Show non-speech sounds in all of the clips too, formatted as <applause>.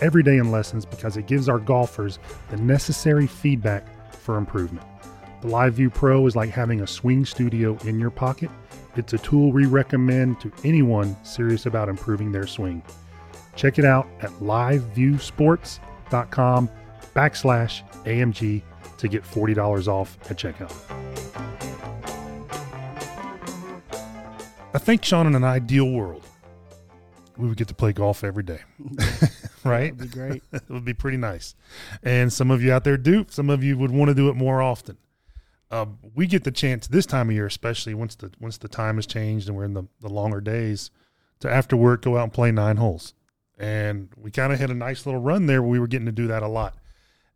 every day in lessons because it gives our golfers the necessary feedback for improvement. The LiveView Pro is like having a swing studio in your pocket. It's a tool we recommend to anyone serious about improving their swing. Check it out at liveviewsports.com backslash AMG to get $40 off at checkout. I think, Sean, in an ideal world, we would get to play golf every day. <laughs> right? That'd be great. <laughs> it would be pretty nice. And some of you out there do. Some of you would want to do it more often. Uh, we get the chance this time of year, especially once the once the time has changed and we're in the, the longer days, to after work go out and play nine holes. And we kind of had a nice little run there where we were getting to do that a lot.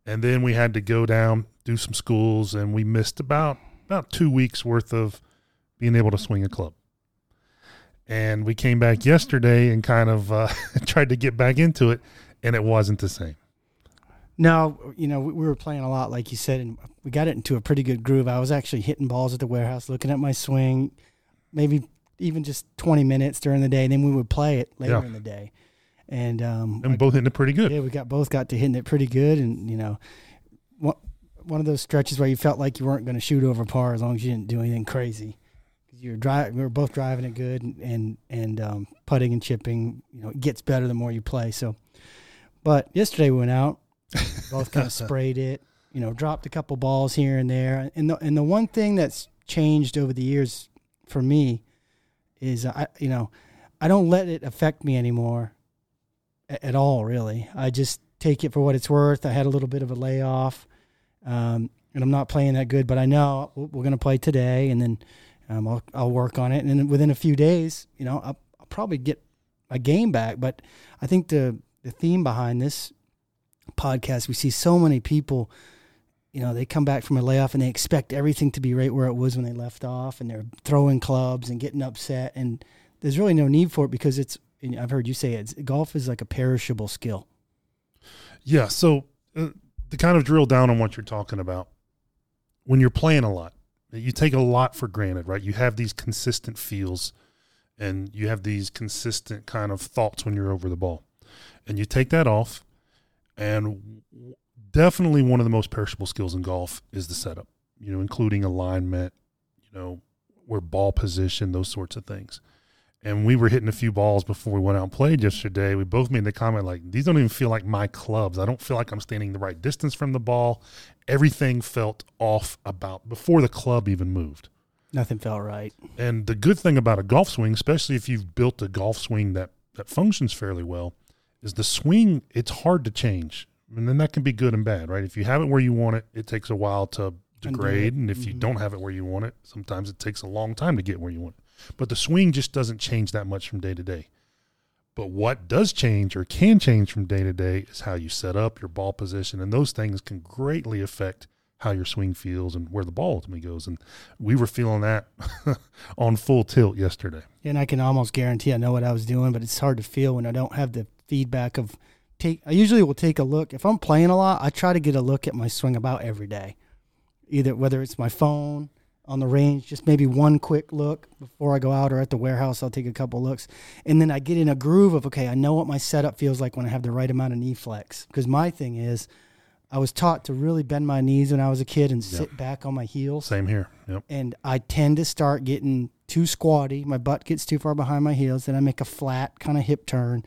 And then we had to go down, do some schools, and we missed about about two weeks worth of being able to swing a club and we came back yesterday and kind of uh, <laughs> tried to get back into it, and it wasn't the same. No, you know, we, we were playing a lot, like you said, and we got it into a pretty good groove. I was actually hitting balls at the warehouse, looking at my swing, maybe even just 20 minutes during the day, and then we would play it later yeah. in the day. And um, and both hitting it pretty good. Yeah, we got both got to hitting it pretty good, and you know, one one of those stretches where you felt like you weren't going to shoot over par as long as you didn't do anything crazy you're driving. We were both driving it good, and and, and um, putting and chipping. You know, it gets better the more you play. So, but yesterday we went out, <laughs> both kind of sprayed it. You know, dropped a couple balls here and there. And the and the one thing that's changed over the years for me is I you know I don't let it affect me anymore at, at all. Really, I just take it for what it's worth. I had a little bit of a layoff. Um, and I'm not playing that good, but I know we're going to play today, and then um, I'll, I'll work on it, and then within a few days, you know, I'll, I'll probably get a game back. But I think the the theme behind this podcast, we see so many people, you know, they come back from a layoff and they expect everything to be right where it was when they left off, and they're throwing clubs and getting upset, and there's really no need for it because it's. I've heard you say it. Golf is like a perishable skill. Yeah. So uh, to kind of drill down on what you're talking about, when you're playing a lot, you take a lot for granted, right? You have these consistent feels and you have these consistent kind of thoughts when you're over the ball. And you take that off, and definitely one of the most perishable skills in golf is the setup, you know, including alignment, you know, where ball position, those sorts of things and we were hitting a few balls before we went out and played yesterday. We both made the comment like these don't even feel like my clubs. I don't feel like I'm standing the right distance from the ball. Everything felt off about before the club even moved. Nothing felt right. And the good thing about a golf swing, especially if you've built a golf swing that that functions fairly well, is the swing. It's hard to change, and then that can be good and bad, right? If you have it where you want it, it takes a while to degrade, and if mm-hmm. you don't have it where you want it, sometimes it takes a long time to get where you want it. But the swing just doesn't change that much from day to day. But what does change or can change from day to day is how you set up your ball position, and those things can greatly affect how your swing feels and where the ball ultimately goes. And we were feeling that <laughs> on full tilt yesterday. And I can almost guarantee I know what I was doing, but it's hard to feel when I don't have the feedback of take. I usually will take a look if I'm playing a lot. I try to get a look at my swing about every day, either whether it's my phone on the range, just maybe one quick look before I go out or at the warehouse. I'll take a couple looks. And then I get in a groove of, okay, I know what my setup feels like when I have the right amount of knee flex. Because my thing is, I was taught to really bend my knees when I was a kid and sit yep. back on my heels. Same here. Yep. And I tend to start getting too squatty. My butt gets too far behind my heels. Then I make a flat kind of hip turn.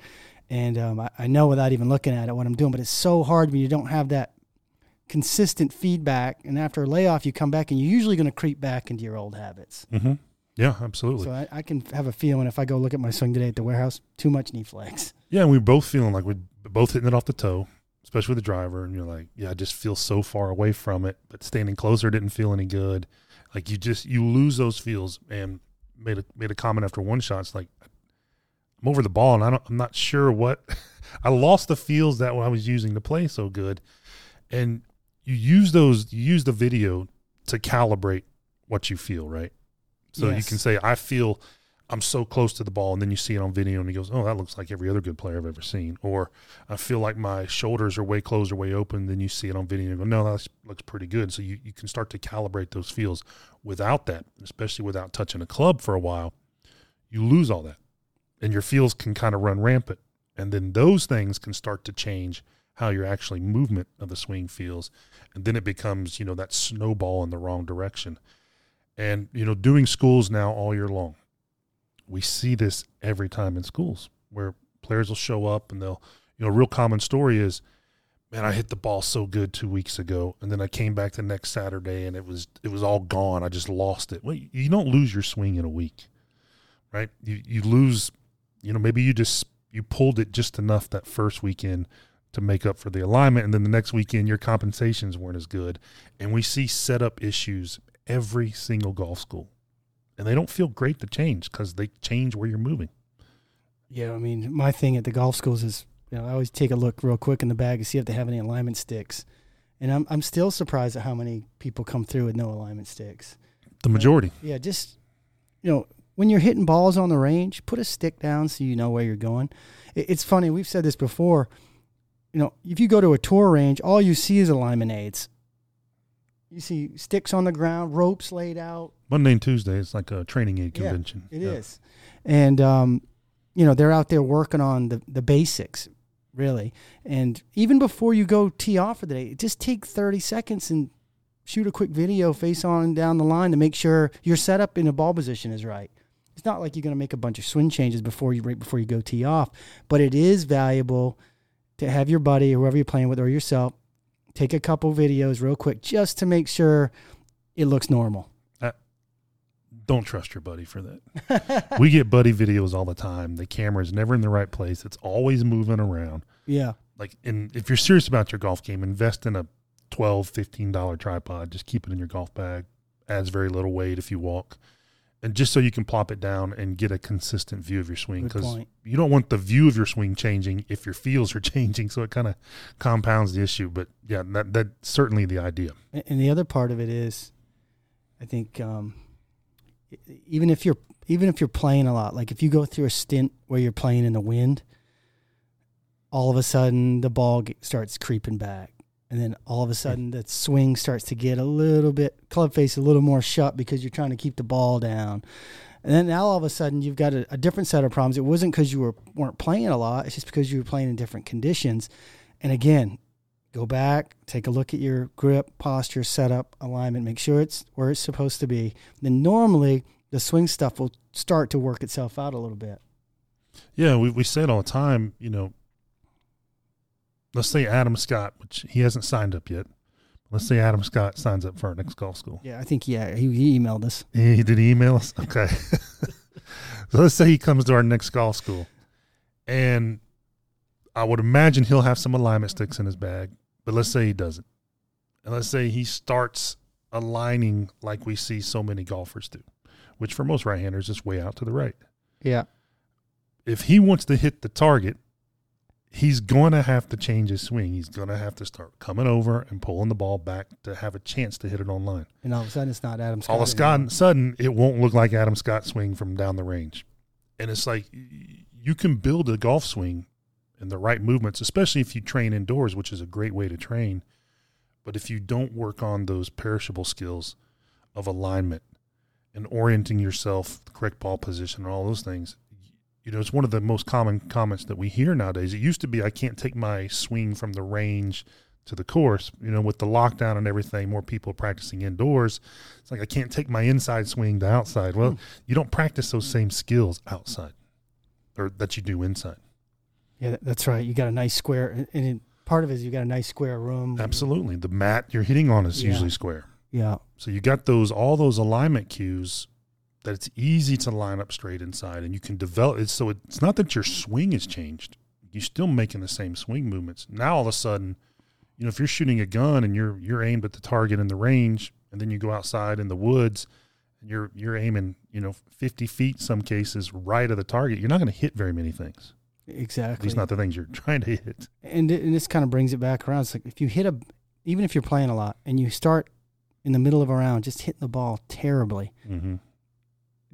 And um, I, I know without even looking at it what I'm doing. But it's so hard when you don't have that consistent feedback, and after a layoff, you come back and you're usually going to creep back into your old habits. Mm-hmm. Yeah, absolutely. So I, I, can have a feeling if I go look at my swing today at the warehouse, too much knee flex. <laughs> Yeah, and we are both feeling like we're both hitting it off the toe, especially with the driver. And you're like, yeah, I just feel so far away from it, but standing closer didn't feel any good. Like you just you lose those feels. And made a made a comment after one shot. It's like I'm over the ball, and I don't. I'm not sure what. <laughs> I lost the feels that I was using to play so good, and you use those you use the video to calibrate what you feel, right? So you can say, I feel I'm so close to the ball, and then you see it on video, and he goes, "Oh, that looks like every other good player I've ever seen." Or I feel like my shoulders are way closed or way open. Then you see it on video, and go, "No, that looks pretty good." So you, you can start to calibrate those feels. Without that, especially without touching a club for a while, you lose all that, and your feels can kind of run rampant, and then those things can start to change how your actually movement of the swing feels, and then it becomes you know that snowball in the wrong direction. And you know, doing schools now all year long we see this every time in schools where players will show up and they'll you know a real common story is man i hit the ball so good two weeks ago and then i came back the next saturday and it was it was all gone. I just lost it. Well you don't lose your swing in a week right? You you lose you know maybe you just you pulled it just enough that first weekend to make up for the alignment and then the next weekend your compensations weren't as good and we see setup issues every single golf school and they don't feel great to change because they change where you're moving. Yeah, I mean, my thing at the golf schools is, you know, I always take a look real quick in the bag to see if they have any alignment sticks. And I'm I'm still surprised at how many people come through with no alignment sticks. The majority. Yeah, just you know, when you're hitting balls on the range, put a stick down so you know where you're going. It's funny, we've said this before. You know, if you go to a tour range, all you see is alignment aids. You see sticks on the ground, ropes laid out, Monday and Tuesday, it's like a training aid Yeah, convention. It is, and um, you know they're out there working on the the basics, really. And even before you go tee off for the day, just take thirty seconds and shoot a quick video face on down the line to make sure your setup in a ball position is right. It's not like you're going to make a bunch of swing changes before you right before you go tee off, but it is valuable to have your buddy or whoever you're playing with or yourself take a couple videos real quick just to make sure it looks normal. Uh, don't trust your buddy for that. <laughs> we get buddy videos all the time. The camera's never in the right place. It's always moving around. Yeah. Like, and if you're serious about your golf game, invest in a 12 $15 tripod. Just keep it in your golf bag. Adds very little weight if you walk. And just so you can plop it down and get a consistent view of your swing. Because you don't want the view of your swing changing if your feels are <laughs> changing. So it kind of compounds the issue. But yeah, that, that's certainly the idea. And the other part of it is, I think, um, even if you're even if you're playing a lot, like if you go through a stint where you're playing in the wind, all of a sudden the ball starts creeping back, and then all of a sudden the swing starts to get a little bit club face a little more shut because you're trying to keep the ball down. And then now all of a sudden you've got a, a different set of problems. It wasn't because you were weren't playing a lot. It's just because you were playing in different conditions. And again, go back, take a look at your grip, posture, setup, alignment, make sure it's where it's supposed to be. Then normally the swing stuff will start to work itself out a little bit. Yeah, we, we say it all the time. You know, let's say Adam Scott, which he hasn't signed up yet. Let's say Adam Scott signs up for our next golf school. Yeah, I think yeah, he, he emailed us. He did he email us? Okay. <laughs> so let's say he comes to our next golf school, and I would imagine he'll have some alignment sticks in his bag. But let's say he doesn't, and let's say he starts aligning like we see so many golfers do, which for most right-handers is way out to the right. Yeah. if he wants to hit the target, he's going to have to change his swing. He's going to have to start coming over and pulling the ball back to have a chance to hit it on line. And all of a sudden it's not Adam Scott. All of a sudden, sudden, it won't look like Adam Scott's swing from down the range. And it's like you can build a golf swing and the right movements, especially if you train indoors, which is a great way to train. But if you don't work on those perishable skills of alignment and orienting yourself, the correct ball position, and all those things, you know, it's one of the most common comments that we hear nowadays. It used to be, I can't take my swing from the range to the course. You know, with the lockdown and everything, more people practicing indoors. It's like I can't take my inside swing to outside. Well, hmm. you don't practice those same skills outside or that you do inside. Yeah, that's right. You got a nice square, and- and it, part of it is you got a nice square room. Absolutely. The mat you're hitting on is Yeah. usually square. Yeah. So you got those all those alignment cues that it's easy to line up straight inside and you can develop it so it's not that your swing has changed. You're still making the same swing movements. Now all of a sudden, you know, if you're shooting a gun and you're you're aimed at the target in the range and then you go outside in the woods and you're you're aiming, you know, 50 feet some cases right of the target, you're not going to hit very many things. At Exactly. least not the things you're <laughs> trying to hit. and and this kind of brings it back around. It's like if you hit a even if you're playing a lot and you start in the middle of a round just hitting the ball terribly, Mm-hmm.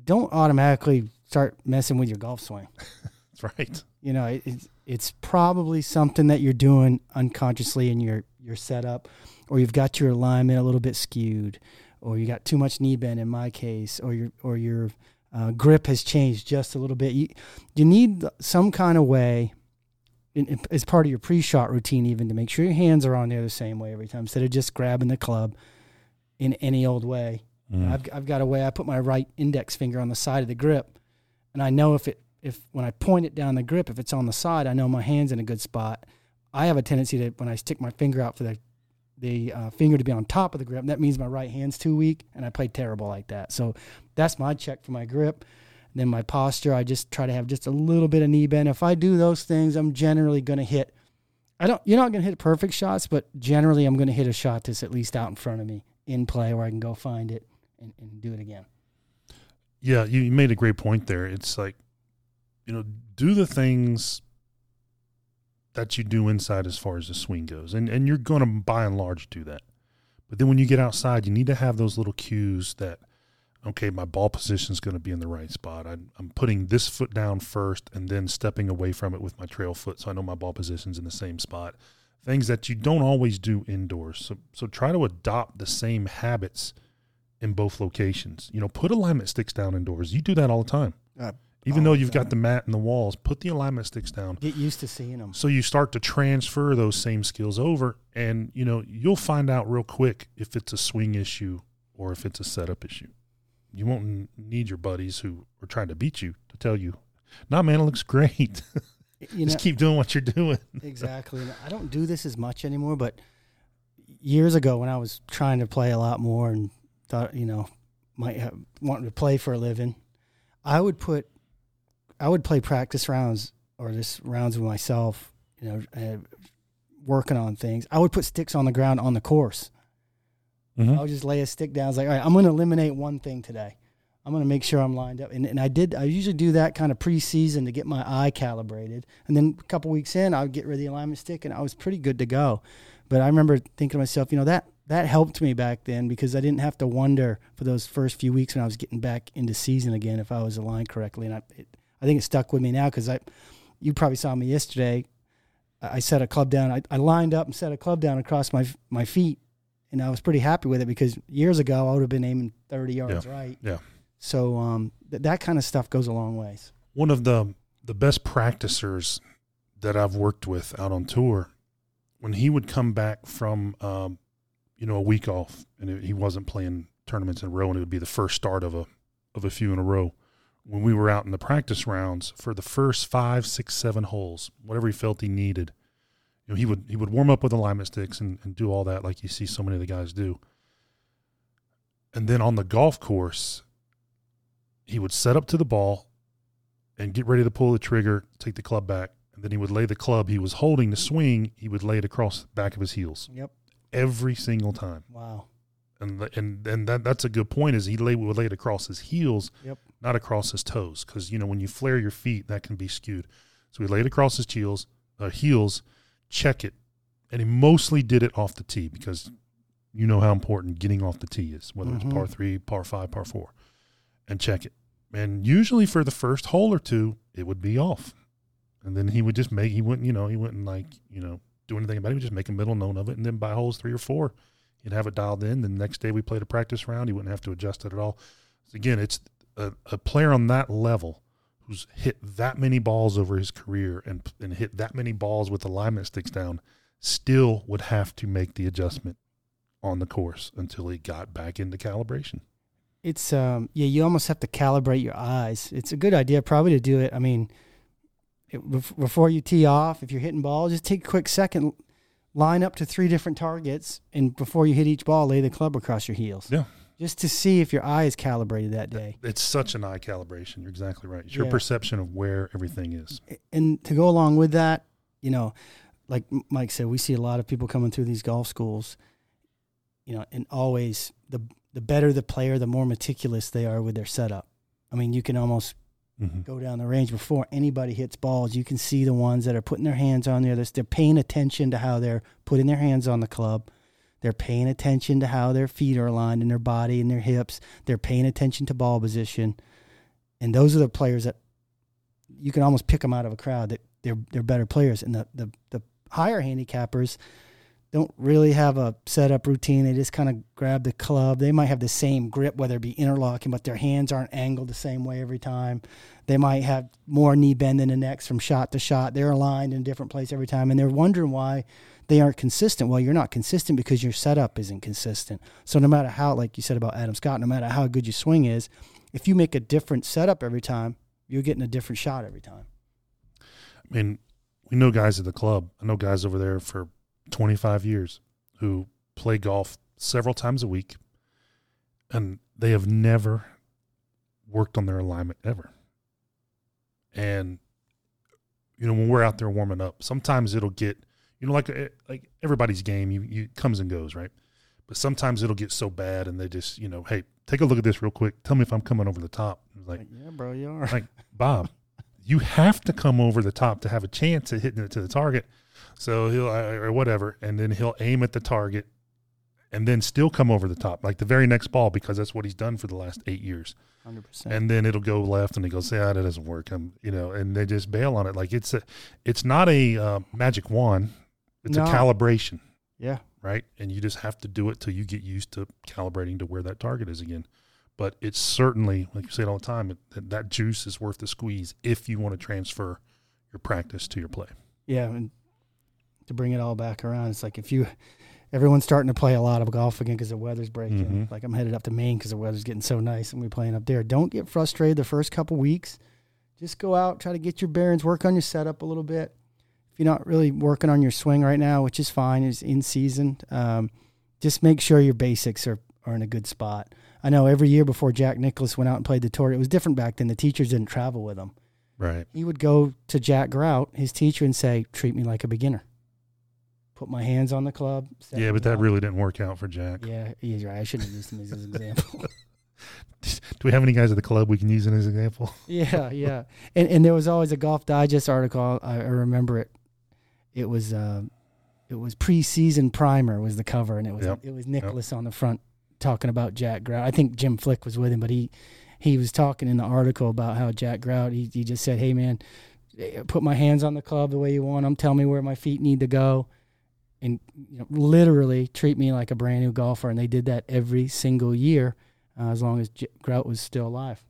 Don't automatically start messing with your golf swing. <laughs> That's right. You know, it, it's it's probably something that you're doing unconsciously in your your setup, or you've got your alignment a little bit skewed, or you got too much knee bend in my case, or your or your uh, grip has changed just a little bit. You you need some kind of way, as part of your pre-shot routine, even to make sure your hands are on there the same way every time, instead of just grabbing the club in any old way. Mm. I've I've got a way. I put my right index finger on the side of the grip, and I know if it if when I point it down the grip, if it's on the side, I know my hand's in a good spot. I have a tendency to when I stick my finger out for the the uh, finger to be on top of the grip, that means my right hand's too weak, and I play terrible like that. So that's my check for my grip. then my posture, I just try to have just a little bit of knee bend. If I do those things, I'm generally going to hit. I don't. You're not going to hit perfect shots, but generally, I'm going to hit a shot that's at least out in front of me in play, where I can go find it and, and do it again. Yeah, you, made a great point there. It's like, you know, do the things that you do inside as far as the swing goes. And and you're to by and large do that. But then when you get outside, you need to have those little cues that okay, my ball position is going to be in the right spot. I'm, I'm putting this foot down first and then stepping away from it with my trail foot so I know my ball position's in the same spot. Things that you don't always do indoors. So so try to adopt the same habits in both locations. You know, put alignment sticks down indoors. You do that all the time. Uh, Even though you've time. got the mat and the walls, put the alignment sticks down. Get used to seeing them. So you start to transfer those same skills over and you know, you'll find out real quick if it's a swing issue or if it's a setup issue. You won't need your buddies who are trying to beat you to tell you, "Nah, man, it looks great. <laughs> You know, Just keep doing what you're doing." <laughs> exactly. And I don't do this as much anymore, but years ago when I was trying to play a lot more and thought, you know, might have wanting to play for a living, I would put, I would play practice rounds or just rounds with myself, you know, uh, working on things. I would put sticks on the ground on the course. Mhm. I would just lay a stick down. I was like, all right, I'm going to eliminate one thing today. I'm going to make sure I'm lined up. And, and I did, I usually do that kind of preseason to get my eye calibrated. And then a couple weeks in, I would get rid of the alignment stick and I was pretty good to go. But I remember thinking to myself, you know, that, that helped me back then because I didn't have to wonder for those first few weeks when I was getting back into season again if I was aligned correctly. And I, it, I think it stuck with me now because I, you probably saw me yesterday. I I set a club down. I, I lined up and set a club down across my my feet, and I was pretty happy with it because years ago I would have been aiming thirty yards right. yeah. So um, th- that kind of stuff goes a long ways. one of the the best practicers that I've worked with out on tour, when he would come back from, um, you know, a week off, and it, he wasn't playing tournaments in a row, and it would be the first start of a of a few in a row. When we were out in the practice rounds for the first five, six, seven holes, whatever he felt he needed, you know, he would he would warm up with alignment sticks and, and do all that like you see so many of the guys do. And then on the golf course, he would set up to the ball and get ready to pull the trigger, take the club back, and then he would lay the club he was holding to swing, he would lay it across the back of his heels Yep. Every single time. Wow. And and and that that's a good point is he lay would lay it across his heels, Yep. not across his toes cuz you know when you flare your feet that can be skewed. So he laid it across his heels, uh, heels, check it. And he mostly did it off the tee because you know how important getting off the tee is, whether Mhm. it's par 3, par 5, par 4. And check it. And usually for the first hole or two, it would be off. And then he would just make, he wouldn't, you know, he wouldn't like, you know, do anything about it. Would just make a middle note of it. And then by holes three or four, he'd have it dialed in. The next day we played a practice round. He wouldn't have to adjust it at all. So again, it's a, a player on that level who's hit that many balls over his career and, and hit that many balls with alignment sticks down still would have to make the adjustment on the course until he got back into calibration. It's um yeah, you almost have to calibrate your eyes. It's a good idea probably to do it. I mean, it, before you tee off, if you're hitting ball, just take a quick second, line up to three different targets, and before you hit each ball, lay the club across your heels. Yeah. Just to see if your eye is calibrated that day. It's such an eye calibration. You're exactly right. It's your Yeah. perception of where everything is. and to go along with that, you know, like Mike said, we see a lot of people coming through these golf schools, you know, and always the the better the player, the more meticulous they are with their setup. I mean, you can almost Mm-hmm. go down the range before anybody hits balls. You can see the ones that are putting their hands on there. They're, paying attention to how they're putting their hands on the club. They're paying attention to how their feet are aligned in their body and their hips. They're paying attention to ball position. And those are the players that you can almost pick them out of a crowd that they're they're better players. And the the, the higher handicappers don't really have a setup routine. They just kind of grab the club. They might have the same grip, whether it be interlocking, but their hands aren't angled the same way every time. They might have more knee bend than the next from shot to shot. They're aligned in a different place every time, and they're wondering why they aren't consistent. Well, you're not consistent because your setup isn't consistent. So no matter how, like you said about Adam Scott, no matter how good your swing is, if you make a different setup every time, you're getting a different shot every time. I mean, we know guys at the club. I know guys over there for 25 years who play golf several times a week and they have never worked on their alignment ever. And you know, when we're out there warming up, sometimes it'll get, you know, like eh, like everybody's game, you, you comes and goes, right? But sometimes it'll get so bad, and they just, you know, hey, take a look at this real quick. Tell me if I'm coming over the top. Like, Like, yeah, bro, you are. like Bob, you have to come over the top to have a chance at hitting it to the target. So he'll or whatever, and then he'll aim at the target, and then still come over the top, like the very next ball, because that's what he's done for the last eight years. Hundred percent. And then it'll go left, and he goes, "Yeah, that doesn't work." I'm, you know, and they just bail on it. Like it's a, it's not a uh, magic wand. It's No. a calibration, Yeah, right? And you just have to do it till you get used to calibrating to where that target is again. But it's certainly, like you say it all the time, it, that, that juice is worth the squeeze if you want to transfer your practice to your play. yeah, and to bring it all back around, it's like if you, everyone's starting to play a lot of golf again because the weather's breaking. Mhm. Like I'm headed up to Maine because the weather's getting so nice and we're playing up there. Don't get frustrated the first couple weeks. Just go out, try to get your bearings, work on your setup a little bit. If you're not really working on your swing right now, which is fine, it's in season. Um, just make sure your basics are, are in a good spot. I know every year before Jack Nicklaus went out and played the tour, it was different back then. The teachers didn't travel with him. Right. He would go to Jack Grout, his teacher, and say, "Treat me like a beginner. Put my hands on the club." Yeah, but that really didn't work out for Jack. Yeah, he's right. I shouldn't have used him as an example. <laughs> <laughs> Do we have any guys at the club we can use in as an example? <laughs> yeah, yeah. And and there was always a Golf Digest article. I, I remember it. It was uh, it was preseason primer was the cover, and it was Yep, it was Nicklaus on the front talking about Jack Grout. I think Jim Flick was with him, but he he was talking in the article about how Jack Grout. He he just said, "Hey man, eh, put my hands on the club the way you want them. Tell me where my feet need to go." And you know, literally treat me like a brand new golfer, and they did that every single year, uh, as long as J- Grout was still alive.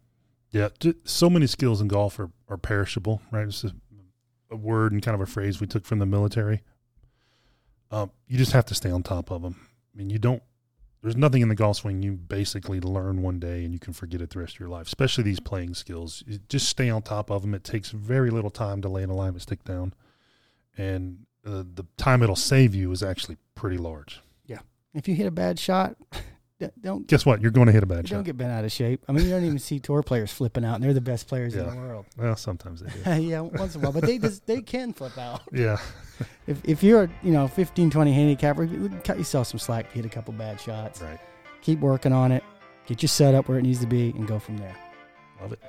Yeah, so many skills in golf are, are perishable, right? It's a, a word and kind of a phrase we took from the military. Um, you just have to stay on top of them. I mean, you don't. There's nothing in the golf swing you basically learn one day and you can forget it the rest of your life. Especially these playing skills, You just stay on top of them. It takes very little time to lay an alignment stick down, and uh, the time it'll save you is actually pretty large. Yeah. If you hit a bad shot, <laughs> don't Guess what? You're going to hit a bad shot. don't get bent out of shape. I mean, you don't even see tour players flipping out, and they're the best players in the world. well, sometimes they do. <laughs> yeah, once in a while, but they just they can flip out. <laughs> yeah. If if you're you know 15, 20 handicapper, you cut yourself some slack if you hit a couple bad shots. Right. Keep working on it. Get your setup where it needs to be, and go from there. Love it.